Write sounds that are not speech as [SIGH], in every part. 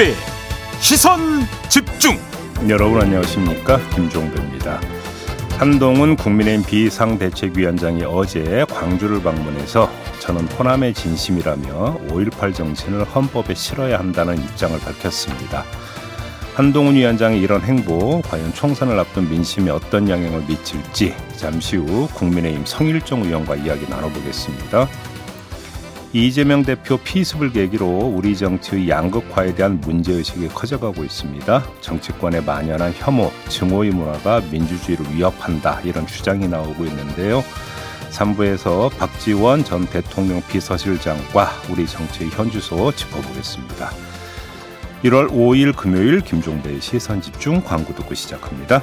김종배 시선 집중 여러분 안녕하십니까 김종배입니다. 한동훈 국민의힘 비상대책위원장이 어제 광주를 방문해서 저는 호남의 진심이라며 5.18 정신을 헌법에 실어야 한다는 입장을 밝혔습니다. 한동훈 위원장의 이런 행보 과연 총선을 앞둔 민심에 어떤 영향을 미칠지 잠시 후 국민의힘 성일종 의원과 이야기 나눠보겠습니다. 이재명 대표 피습을 계기로 우리 정치의 양극화에 대한 문제의식이 커져가고 있습니다. 정치권에 만연한 혐오, 증오의 문화가 민주주의를 위협한다 이런 주장이 나오고 있는데요. 3부에서 박지원 전 대통령 비서실장과 우리 정치의 현주소 짚어보겠습니다. 1월 5일 금요일 김종배의 시선집중 광고 듣고 시작합니다.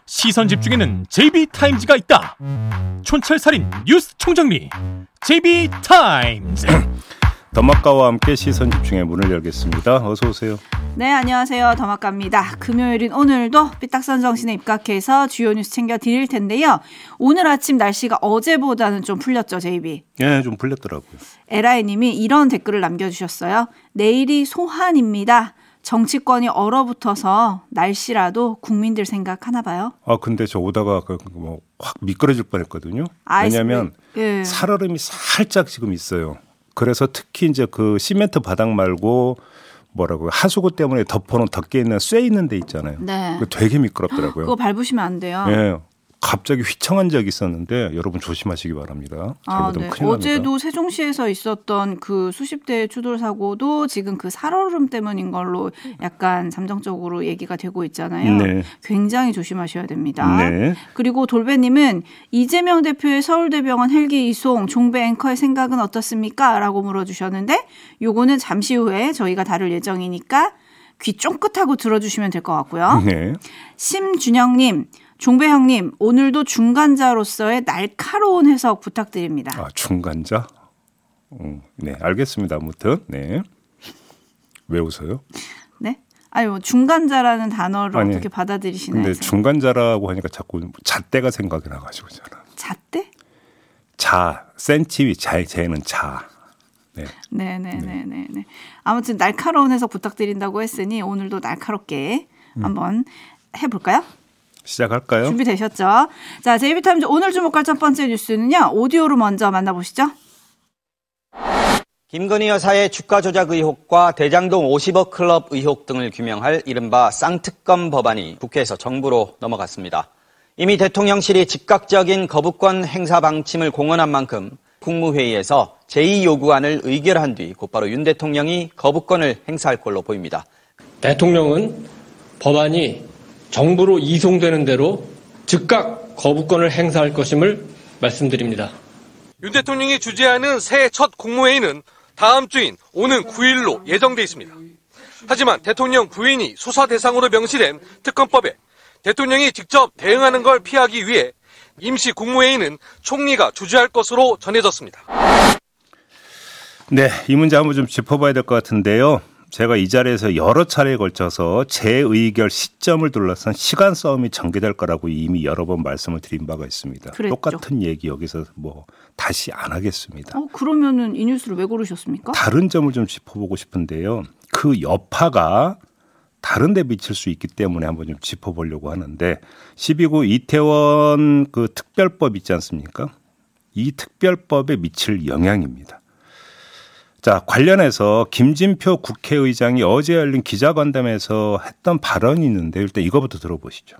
시선 집중에는 JB타임즈가 있다 촌철살인 뉴스 총정리 JB타임즈 [CLEARS THROAT] 더마카와 함께 시선 집중의 문을 열겠습니다. 어서 오세요. 네, 안녕하세요. 더마카입니다. 금요일인 오늘도 삐딱선 정신에 입각해서 주요 뉴스 챙겨 드릴 텐데요. 오늘 아침 날씨가 어제보다는 좀 풀렸죠, JB? 예, 좀 풀렸더라고요. 에라이 님이 이런 댓글을 남겨주셨어요. 내일이 소환입니다. 정치권이 얼어붙어서 날씨라도 국민들 생각 하나 봐요. 아 근데 저 오다가 그 뭐확 미끄러질 뻔했거든요. 왜냐하면 예. 살얼음이 살짝 지금 있어요. 그래서 특히 이제 그 시멘트 바닥 말고 뭐라고 하수구 때문에 덮어놓은 덮개 있는 쇠 있는 데 있잖아요. 네. 되게 미끄럽더라고요. 그거 밟으시면 안 돼요. 예. 갑자기 휘청한 적이 있었는데 여러분 조심하시기 바랍니다. 아, 네. 어제도. 세종시에서 있었던 그 수십 대의 추돌 사고도 지금 그 살얼음 때문인 걸로 약간 잠정적으로 얘기가 되고 있잖아요. 네. 굉장히 조심하셔야 됩니다. 네. 그리고 돌배님은 이재명 대표의 서울대병원 헬기 이송 종배 앵커의 생각은 어떻습니까? 라고 물어주셨는데 요거는 잠시 후에 저희가 다룰 예정이니까 귀 쫑긋하고 들어주시면 될 것 같고요. 네. 심준영님, 종배 형님, 오늘도 중간자로서의 날카로운 해석 부탁드립니다. 아 중간자. 음, 네, 알겠습니다. 아무튼 네. 왜 웃어요? 네? 아니 뭐 중간자라는 단어를 아니, 어떻게 받아들이시나요? 근데 중간자라고 하니까 자꾸 잣대가 생각이 나가지고 저는 잣대? 자 센치 자 재는 자. 네. 네네네 네. 네. 아무튼 날카로운 해석 부탁드린다고 했으니 오늘도 날카롭게 음. 한번 해볼까요? 시작할까요? 준비되셨죠? 자, 제이비타임즈 오늘 주목할 첫 번째 뉴스는요. 오디오로 먼저 만나보시죠. 김건희 여사의 주가 조작 의혹과 대장동 50억 클럽 의혹 등을 규명할 이른바 쌍특검 법안이 국회에서 정부로 넘어갔습니다. 이미 대통령실이 즉각적인 거부권 행사 방침을 공언한 만큼 국무회의에서 제2요구안을 의결한 뒤 곧바로 윤 대통령이 거부권을 행사할 걸로 보입니다. 대통령은 법안이 정부로 이송되는 대로 즉각 거부권을 행사할 것임을 말씀드립니다. 윤 대통령이 주재하는 새해 첫 국무회의는 다음 주인 오는 9일로 예정돼 있습니다. 하지만 대통령 부인이 수사 대상으로 명시된 특검법에 대통령이 직접 대응하는 걸 피하기 위해 임시 국무회의는 총리가 주재할 것으로 전해졌습니다. 네, 이 문제 한번 좀 짚어봐야 될 것 같은데요. 제가 이 자리에서 여러 차례에 걸쳐서 재의결 시점을 둘러싼 시간 싸움이 전개될 거라고 이미 여러 번 말씀을 드린 바가 있습니다. 그랬죠. 똑같은 얘기 여기서 뭐 다시 안 하겠습니다. 어, 그러면은 이 뉴스를 왜 고르셨습니까? 다른 점을 좀 짚어보고 싶은데요. 그 여파가 다른 데 미칠 수 있기 때문에 한번 좀 짚어보려고 하는데 12구 이태원 그 특별법 있지 않습니까? 이 특별법에 미칠 영향입니다. 자, 관련해서 김진표 국회의장이 어제 열린 기자간담회에서 했던 발언이 있는데 일단 이거부터 들어보시죠.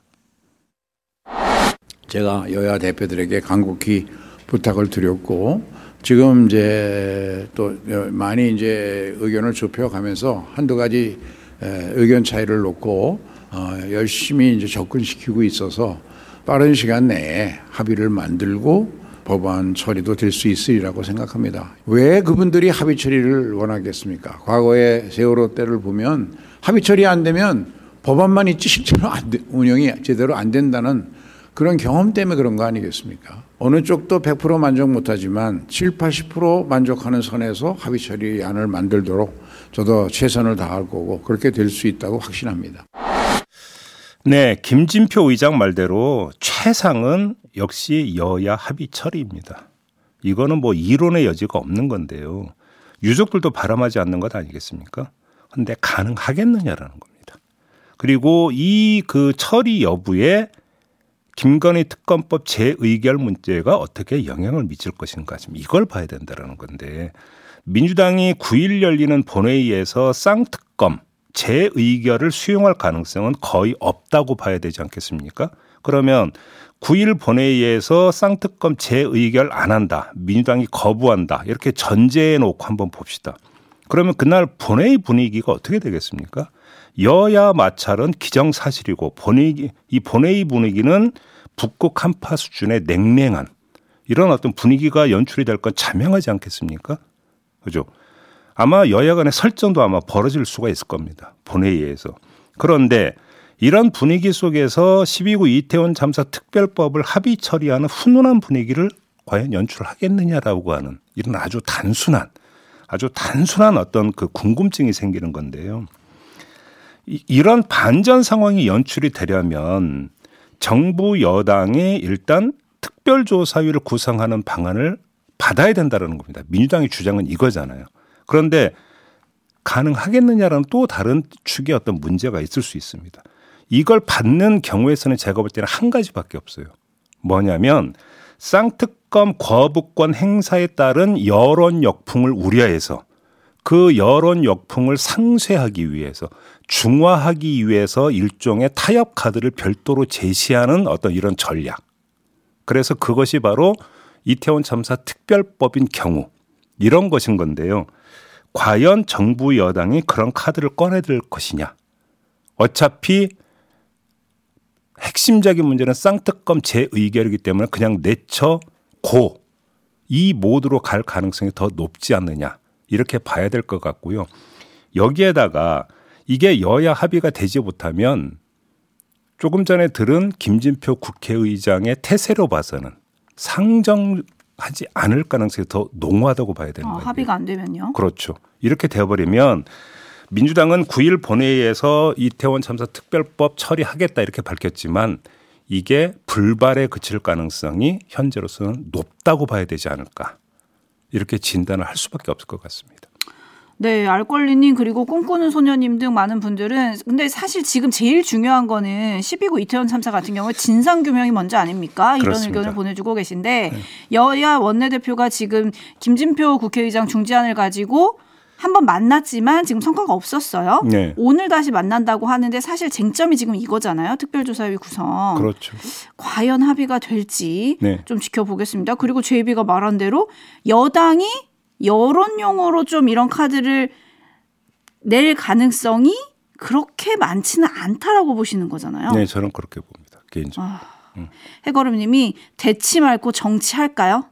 제가 여야 대표들에게 간곡히 부탁을 드렸고 지금 이제 또 많이 이제 의견을 좁혀가면서 한두 가지 에, 의견 차이를 놓고 어, 열심히 이제 접근시키고 있어서 빠른 시간 내에 합의를 만들고 법안 처리도 될 수 있으리라고 생각합니다. 왜 그분들이 합의 처리를 원하겠습니까? 과거의 세월호 때를 보면 합의 처리 안 되면 법안만 있지 실제로 안 돼, 운영이 제대로 안 된다는 그런 경험 때문에 그런 거 아니겠습니까? 어느 쪽도 100% 만족 못하지만 7, 80% 만족하는 선에서 합의 처리안을 만들도록 저도 최선을 다할 거고 그렇게 될 수 있다고 확신합니다. 네, 김진표 의장 말대로 최상은 역시 여야 합의 처리입니다. 이거는 뭐 이론의 여지가 없는 건데요. 유족들도 바람하지 않는 것 아니겠습니까? 근데 가능하겠느냐라는 겁니다. 그리고 이 그 처리 여부에 김건희 특검법 재의결 문제가 어떻게 영향을 미칠 것인가 지금 이걸 봐야 된다라는 건데 민주당이 9일 열리는 본회의에서 쌍특검 재의결을 수용할 가능성은 거의 없다고 봐야 되지 않겠습니까? 그러면 9일 본회의에서 쌍특검 재의결 안 한다. 민주당이 거부한다. 이렇게 전제해 놓고 한번 봅시다. 그러면 그날 본회의 분위기가 어떻게 되겠습니까? 여야 마찰은 기정사실이고 본회의, 이 본회의 분위기는 북극 한파 수준의 냉랭한 이런 어떤 분위기가 연출이 될 건 자명하지 않겠습니까? 그죠? 아마 여야 간의 설전도 아마 벌어질 수가 있을 겁니다. 본회의에서. 그런데 이런 분위기 속에서 12구 이태원 참사 특별법을 합의 처리하는 훈훈한 분위기를 과연 연출하겠느냐라고 하는 이런 아주 단순한 아주 단순한 어떤 그 궁금증이 생기는 건데요. 이런 반전 상황이 연출이 되려면 정부 여당이 일단 특별조사위를 구성하는 방안을 받아야 된다는 겁니다. 민주당의 주장은 이거잖아요. 그런데 가능하겠느냐라는 또 다른 축의 어떤 문제가 있을 수 있습니다. 이걸 받는 경우에서는 제가 볼 때는 한 가지밖에 없어요. 뭐냐면 쌍특검 거부권 행사에 따른 여론 역풍을 우려해서 그 여론 역풍을 상쇄하기 위해서 중화하기 위해서 일종의 타협 카드를 별도로 제시하는 어떤 이런 전략. 그래서 그것이 바로 이태원 참사 특별법인 경우 이런 것인 건데요. 과연 정부 여당이 그런 카드를 꺼내들 것이냐. 어차피 핵심적인 문제는 쌍특검 재의결이기 때문에 그냥 내쳐 고 이 모드로 갈 가능성이 더 높지 않느냐 이렇게 봐야 될 것 같고요. 여기에다가 이게 여야 합의가 되지 못하면 조금 전에 들은 김진표 국회의장의 태세로 봐서는 상정하지 않을 가능성이 더 농후하다고 봐야 되는 아, 거예요. 합의가 안 되면요? 그렇죠. 이렇게 되어버리면 민주당은 9일 본회의에서 이태원 참사 특별법 처리하겠다 이렇게 밝혔지만 이게 불발에 그칠 가능성이 현재로서는 높다고 봐야 되지 않을까. 이렇게 진단을 할 수밖에 없을 것 같습니다. 네, 알권리님 그리고 꿈꾸는 소녀님 등 많은 분들은 근데 사실 지금 제일 중요한 거는 12구 이태원 참사 같은 경우에 진상 규명이 먼저 아닙니까? 이런 그렇습니다. 의견을 보내주고 계신데 네. 여야 원내대표가 지금 김진표 국회의장 중재안을 가지고 한번 만났지만 지금 성과가 없었어요. 네. 오늘 다시 만난다고 하는데 사실 쟁점이 지금 이거잖아요. 특별조사위 구성. 그렇죠. 과연 합의가 될지 네. 좀 지켜보겠습니다. 그리고 제이비가 말한 대로 여당이 여론용으로 좀 이런 카드를 낼 가능성이 그렇게 많지는 않다라고 보시는 거잖아요. 네, 저는 그렇게 봅니다. 개인적으로. 아, 음. 해거름님이 대치 말고 정치할까요?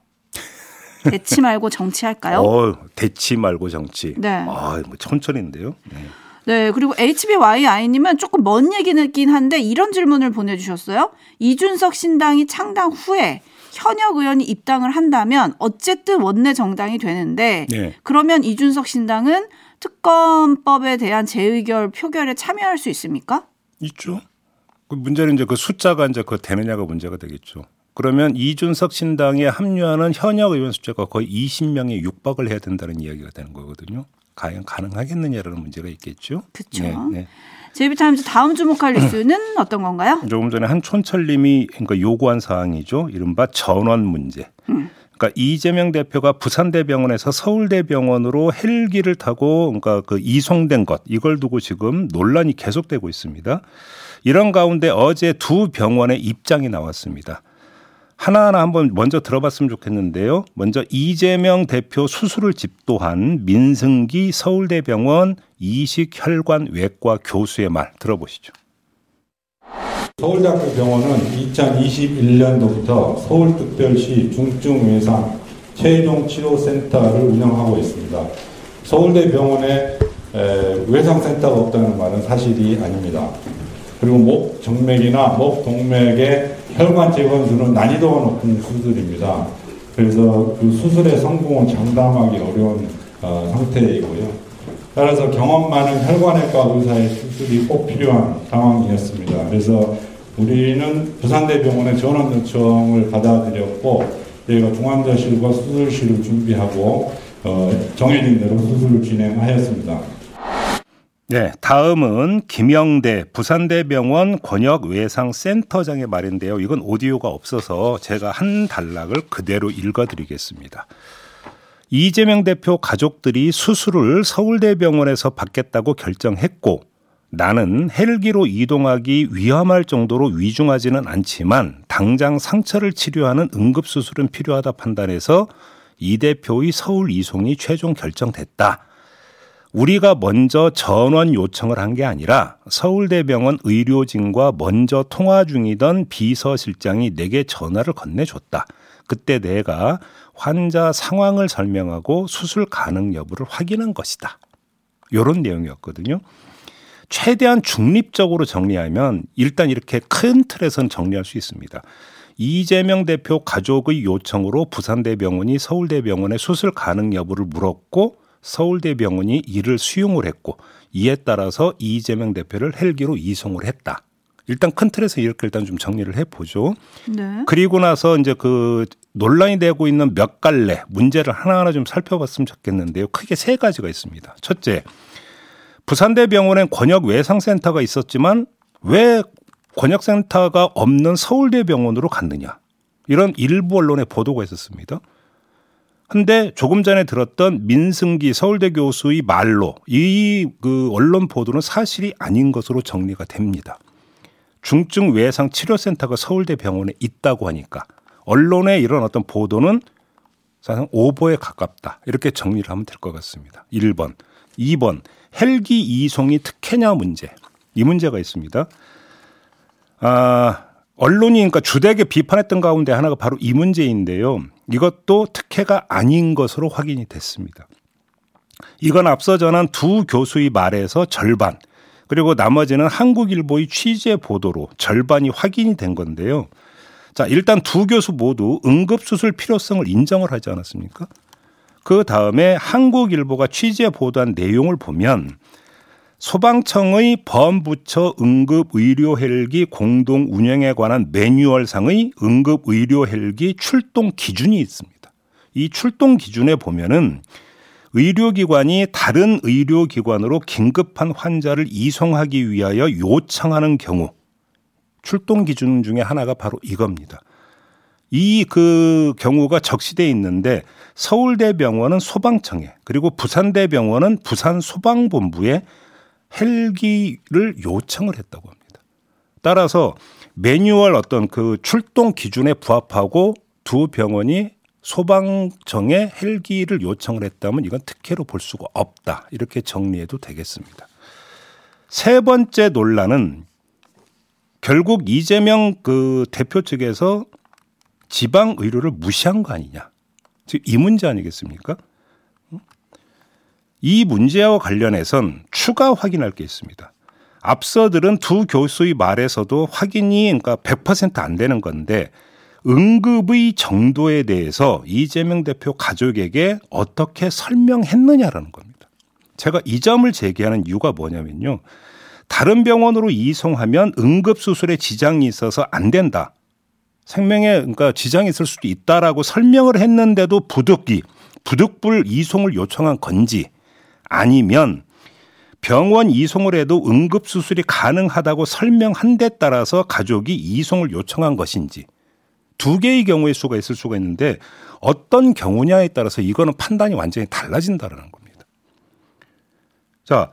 대치 말고 정치할까요? 어, 대치 말고 정치. 네. 아, 뭐 천천인데요. 네. 네, 그리고 HBYI님은 조금 먼 얘기긴 한데 이런 질문을 보내주셨어요. 이준석 신당이 창당 후에 현역 의원이 입당을 한다면 어쨌든 원내 정당이 되는데 네. 그러면 이준석 신당은 특검법에 대한 재의결 표결에 참여할 수 있습니까? 있죠. 그 문제는 이제 그 숫자가 이제 그 되느냐가 문제가 되겠죠. 그러면 이준석 신당에 합류하는 현역 의원 숫자가 거의 20명에 육박을 해야 된다는 이야기가 되는 거거든요. 과연 가능하겠느냐라는 문제가 있겠죠. 그렇죠. 네, 네. 제이비타임즈 다음 주목할 [CLEARS THROAT] 뉴스는 어떤 건가요? 조금 전에 한 촌철님이 그러니까 요구한 사항이죠. 이른바 전원 문제. 음. 그러니까 이재명 대표가 부산대병원에서 서울대병원으로 헬기를 타고 그러니까 그 이송된 것 이걸 두고 지금 논란이 계속되고 있습니다. 이런 가운데 어제 두 병원의 입장이 나왔습니다. 하나하나 한번 먼저 들어봤으면 좋겠는데요. 먼저 이재명 대표 수술을 집도한 민승기 서울대병원 이식혈관 외과 교수의 말 들어보시죠. 서울대학교 병원은 2021년도부터 서울특별시 중증외상 최종 치료센터를 운영하고 있습니다. 서울대병원에 외상센터가 없다는 말은 사실이 아닙니다. 그리고 목 정맥이나 목 동맥의 혈관 재건수는 난이도가 높은 수술입니다. 그래서 그 수술의 성공은 장담하기 어려운 어, 상태이고요. 따라서 경험 많은 혈관외과 의사의 수술이 꼭 필요한 상황이었습니다. 그래서 우리는 부산대병원에 전원 요청을 받아들였고 저희가 중환자실과 수술실을 준비하고 어, 정해진 대로 수술을 진행하였습니다. 네, 다음은 김영대 부산대병원 권역외상센터장의 말인데요. 이건 오디오가 없어서 제가 한 단락을 그대로 읽어드리겠습니다. 이재명 대표 가족들이 수술을 서울대병원에서 받겠다고 결정했고 나는 헬기로 이동하기 위험할 정도로 위중하지는 않지만 당장 상처를 치료하는 응급수술은 필요하다 판단해서 이 대표의 서울 이송이 최종 결정됐다. 우리가 먼저 전원 요청을 한 게 아니라 서울대병원 의료진과 먼저 통화 중이던 비서실장이 내게 전화를 건네줬다. 그때 내가 환자 상황을 설명하고 수술 가능 여부를 확인한 것이다. 요런 내용이었거든요. 최대한 중립적으로 정리하면 일단 이렇게 큰 틀에선 정리할 수 있습니다. 이재명 대표 가족의 요청으로 부산대병원이 서울대병원에 수술 가능 여부를 물었고 서울대병원이 이를 수용을 했고 이에 따라서 이재명 대표를 헬기로 이송을 했다. 일단 큰 틀에서 이렇게 일단 좀 정리를 해보죠. 네. 그리고 나서 이제 그 논란이 되고 있는 몇 갈래 문제를 하나하나 좀 살펴봤으면 좋겠는데요. 크게 세 가지가 있습니다. 첫째, 부산대병원엔 권역 외상센터가 있었지만 왜 권역센터가 없는 서울대병원으로 갔느냐. 이런 일부 언론의 보도가 있었습니다. 근데 조금 전에 들었던 민승기 서울대 교수의 말로 이 그 언론 보도는 사실이 아닌 것으로 정리가 됩니다. 중증 외상 치료센터가 서울대 병원에 있다고 하니까 언론의 이런 어떤 보도는 사실 오보에 가깝다. 이렇게 정리를 하면 될 것 같습니다. 1번. 2번. 헬기 이송이 특혜냐 문제. 이 문제가 있습니다. 아, 언론이 그러니까 주되게 비판했던 가운데 하나가 바로 이 문제인데요. 이것도 특혜가 아닌 것으로 확인이 됐습니다. 이건 앞서 전한 두 교수의 말에서 절반, 그리고 나머지는 한국일보의 취재 보도로 절반이 확인이 된 건데요. 자, 일단 두 교수 모두 응급수술 필요성을 인정을 하지 않았습니까? 그 다음에 한국일보가 취재 보도한 내용을 보면 소방청의 범부처 응급의료 헬기 공동 운영에 관한 매뉴얼상의 응급의료 헬기 출동 기준이 있습니다. 이 출동 기준에 보면은 의료기관이 다른 의료기관으로 긴급한 환자를 이송하기 위하여 요청하는 경우 출동 기준 중에 하나가 바로 이겁니다. 이 그 경우가 적시돼 있는데 서울대병원은 소방청에 그리고 부산대병원은 부산소방본부에 헬기를 요청을 했다고 합니다. 따라서 매뉴얼 어떤 그 출동 기준에 부합하고 두 병원이 소방청에 헬기를 요청을 했다면 이건 특혜로 볼 수가 없다. 이렇게 정리해도 되겠습니다. 세 번째 논란은 결국 이재명 그 대표 측에서 지방 의료를 무시한 거 아니냐. 즉 이 문제 아니겠습니까? 이 문제와 관련해선 추가 확인할 게 있습니다. 앞서 들은 두 교수의 말에서도 확인이 그러니까 100%안 되는 건데 응급의 정도에 대해서 이재명 대표 가족에게 어떻게 설명했느냐라는 겁니다. 제가 이 점을 제기하는 이유가 뭐냐면요. 다른 병원으로 이송하면 응급수술에 지장이 있어서 안 된다. 생명에 그러니까 지장이 있을 수도 있다라고 설명을 했는데도 부득이 부득불 이송을 요청한 건지 아니면 병원 이송을 해도 응급수술이 가능하다고 설명한 데 따라서 가족이 이송을 요청한 것인지 두 개의 경우의 수가 있을 수가 있는데 어떤 경우냐에 따라서 이거는 판단이 완전히 달라진다는 겁니다. 자,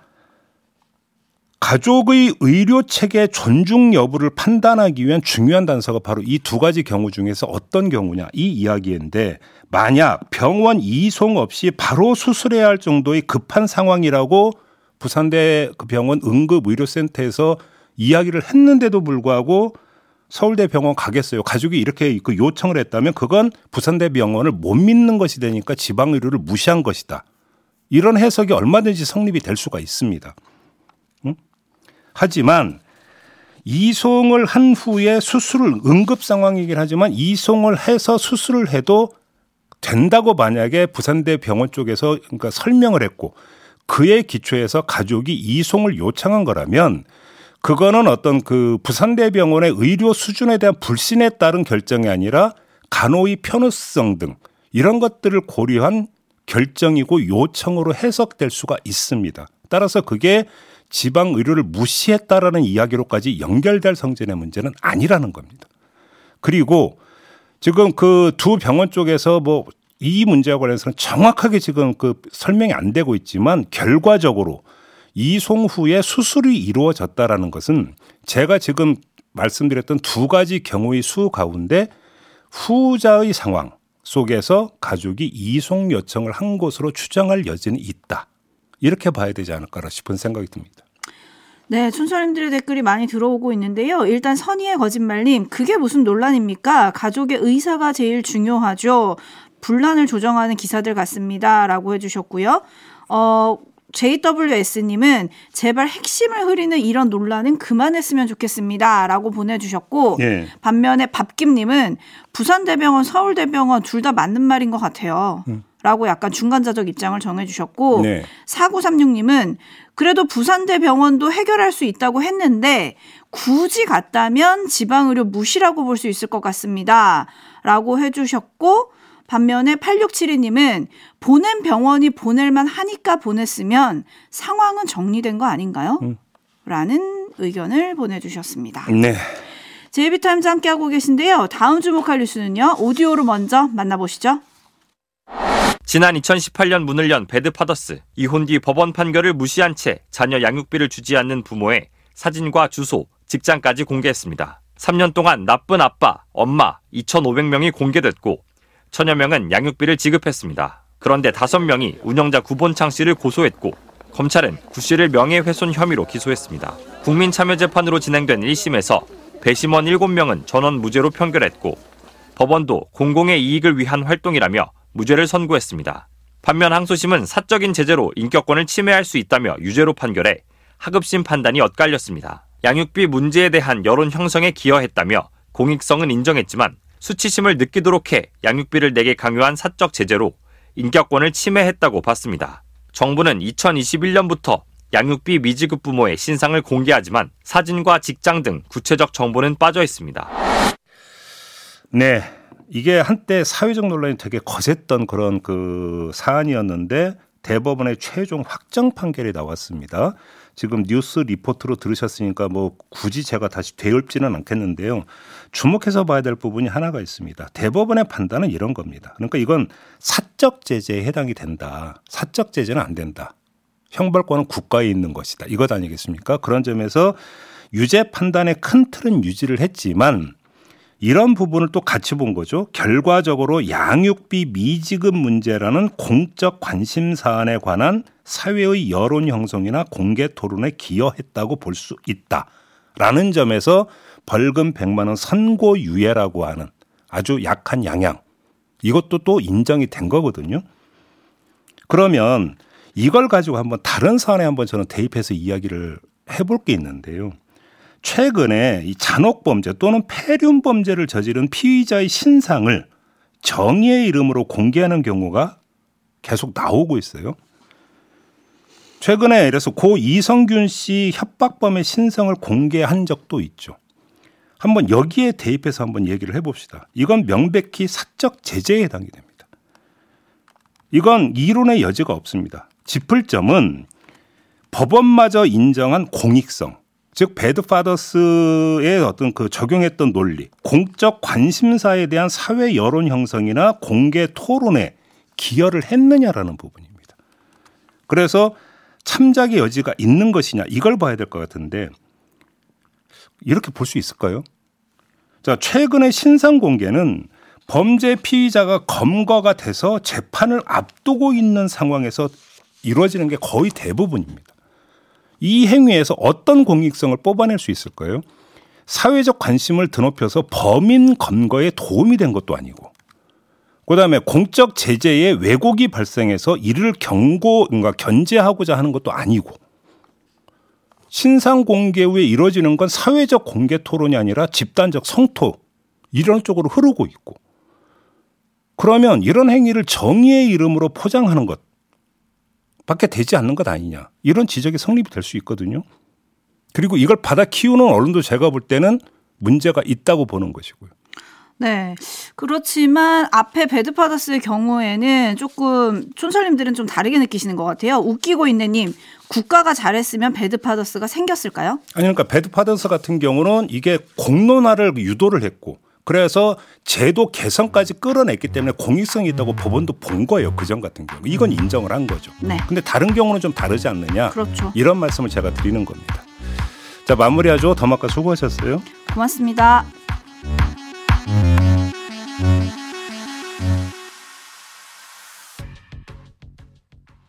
가족의 의료 체계 존중 여부를 판단하기 위한 중요한 단서가 바로 이 두 가지 경우 중에서 어떤 경우냐 이 이야기인데 만약 병원 이송 없이 바로 수술해야 할 정도의 급한 상황이라고 부산대 그 병원 응급 의료센터에서 이야기를 했는데도 불구하고 서울대 병원 가겠어요. 가족이 이렇게 그 요청을 했다면 그건 부산대 병원을 못 믿는 것이 되니까 지방 의료를 무시한 것이다. 이런 해석이 얼마든지 성립이 될 수가 있습니다. 응? 하지만 이송을 한 후에 수술을 응급 상황이긴 하지만 이송을 해서 수술을 해도 된다고 만약에 부산대 병원 쪽에서 그러니까 설명을 했고 그에 기초해서 가족이 이송을 요청한 거라면 그거는 어떤 그 부산대 병원의 의료 수준에 대한 불신에 따른 결정이 아니라 간호의 편의성 등 이런 것들을 고려한 결정이고 요청으로 해석될 수가 있습니다. 따라서 그게 지방 의료를 무시했다라는 이야기로까지 연결될 성질의 문제는 아니라는 겁니다. 그리고 지금 그 두 병원 쪽에서 뭐 이 문제와 관련해서는 정확하게 지금 그 설명이 안 되고 있지만 결과적으로 이송 후에 수술이 이루어졌다라는 것은 제가 지금 말씀드렸던 두 가지 경우의 수 가운데 후자의 상황 속에서 가족이 이송 요청을 한 것으로 추정할 여지는 있다. 이렇게 봐야 되지 않을까 싶은 생각이 듭니다. 네, 촌철님들의 댓글이 많이 들어오고 있는데요. 일단 선의의 거짓말님, 그게 무슨 논란입니까? 가족의 의사가 제일 중요하죠. 분란을 조정하는 기사들 같습니다. 라고 해주셨고요. 어, JWS님은 제발 핵심을 흐리는 이런 논란은 그만했으면 좋겠습니다. 라고 보내주셨고, 네. 반면에 밥김님은 부산대병원, 서울대병원 둘 다 맞는 말인 것 같아요. 음. 라고 약간 중간자적 입장을 정해주셨고, 네. 4936님은 그래도 부산대 병원도 해결할 수 있다고 했는데, 굳이 갔다면 지방의료 무시라고 볼 수 있을 것 같습니다. 라고 해주셨고, 반면에 8672님은 보낸 병원이 보낼만 하니까 보냈으면 상황은 정리된 거 아닌가요? 음. 라는 의견을 보내주셨습니다. 네. 제이비타임즈 함께하고 계신데요. 다음 주목할 뉴스는요. 오디오로 먼저 만나보시죠. 지난 2018년 문을 연 배드파더스 이혼 뒤 법원 판결을 무시한 채 자녀 양육비를 주지 않는 부모의 사진과 주소, 직장까지 공개했습니다. 3년 동안 나쁜 아빠, 엄마 2,500명이 공개됐고 천여 명은 양육비를 지급했습니다. 그런데 다섯 명이 운영자 구본창 씨를 고소했고 검찰은 구 씨를 명예훼손 혐의로 기소했습니다. 국민참여재판으로 진행된 1심에서 배심원 7명은 전원 무죄로 판결했고 법원도 공공의 이익을 위한 활동이라며 무죄를 선고했습니다. 반면 항소심은 사적인 제재로 인격권을 침해할 수 있다며 유죄로 판결해 하급심 판단이 엇갈렸습니다. 양육비 문제에 대한 여론 형성에 기여했다며 공익성은 인정했지만 수치심을 느끼도록 해 양육비를 내게 강요한 사적 제재로 인격권을 침해했다고 봤습니다. 정부는 2021년부터 양육비 미지급 부모의 신상을 공개하지만 사진과 직장 등 구체적 정보는 빠져 있습니다. 네. 이게 한때 사회적 논란이 되게 거셌던 그런 그 사안이었는데 대법원의 최종 확정 판결이 나왔습니다. 지금 뉴스 리포트로 들으셨으니까 뭐 굳이 제가 다시 되짚지는 않겠는데요. 주목해서 봐야 될 부분이 하나가 있습니다. 대법원의 판단은 이런 겁니다. 그러니까 이건 사적 제재에 해당이 된다. 사적 제재는 안 된다. 형벌권은 국가에 있는 것이다. 이것 아니겠습니까? 그런 점에서 유죄 판단의 큰 틀은 유지를 했지만 이런 부분을 또 같이 본 거죠. 결과적으로 양육비 미지급 문제라는 공적 관심 사안에 관한 사회의 여론 형성이나 공개 토론에 기여했다고 볼 수 있다라는 점에서 벌금 100만 원 선고 유예라고 하는 아주 약한 양양 이것도 또 인정이 된 거거든요. 그러면 이걸 가지고 한번 다른 사안에 한번 저는 대입해서 이야기를 해볼 게 있는데요. 최근에 이 잔혹 범죄 또는 폐륜 범죄를 저지른 피의자의 신상을 정의의 이름으로 공개하는 경우가 계속 나오고 있어요. 최근에 이래서 고 이성균 씨 협박범의 신상을 공개한 적도 있죠. 한번 여기에 대입해서 한번 얘기를 해봅시다. 이건 명백히 사적 제재에 해당이 됩니다. 이건 이론의 여지가 없습니다. 짚을 점은 법원마저 인정한 공익성, 즉 배드파더스의 어떤 그 적용했던 논리, 공적 관심사에 대한 사회 여론 형성이나 공개 토론에 기여를 했느냐라는 부분입니다. 그래서 참작의 여지가 있는 것이냐 이걸 봐야 될 것 같은데 이렇게 볼 수 있을까요? 자, 최근의 신상 공개는 범죄 피의자가 검거가 돼서 재판을 앞두고 있는 상황에서 이루어지는 게 거의 대부분입니다. 이 행위에서 어떤 공익성을 뽑아낼 수 있을 까요? 사회적 관심을 드높여서 범인 검거에 도움이 된 것도 아니고. 그다음에 공적 제재에 왜곡이 발생해서 이를 경고, 그러니까 견제하고자 하는 것도 아니고. 신상 공개 후에 이루어지는 건 사회적 공개 토론이 아니라 집단적 성토 이런 쪽으로 흐르고 있고. 그러면 이런 행위를 정의의 이름으로 포장하는 것 밖에 되지 않는 것 아니냐 이런 지적이 성립이 될 수 있거든요. 그리고 이걸 받아 키우는 언론도 제가 볼 때는 문제가 있다고 보는 것이고요. 네. 그렇지만 앞에 배드파더스의 경우에는 조금 촌철님들은 좀 다르게 느끼시는 것 같아요. 웃기고 있네님, 국가가 잘했으면 배드파더스가 생겼을까요? 아니 그러니까 배드파더스 같은 경우는 이게 공론화를 유도를 했고 그래서 제도 개선까지 끌어냈기 때문에 공익성이 있다고 법원도 본 거예요. 그전 같은 경우. 이건 인정을 한 거죠. 네. 근데 다른 경우는 좀 다르지 않느냐. 그렇죠. 이런 말씀을 제가 드리는 겁니다. 자, 마무리하죠. 더마카 수고하셨어요. 고맙습니다.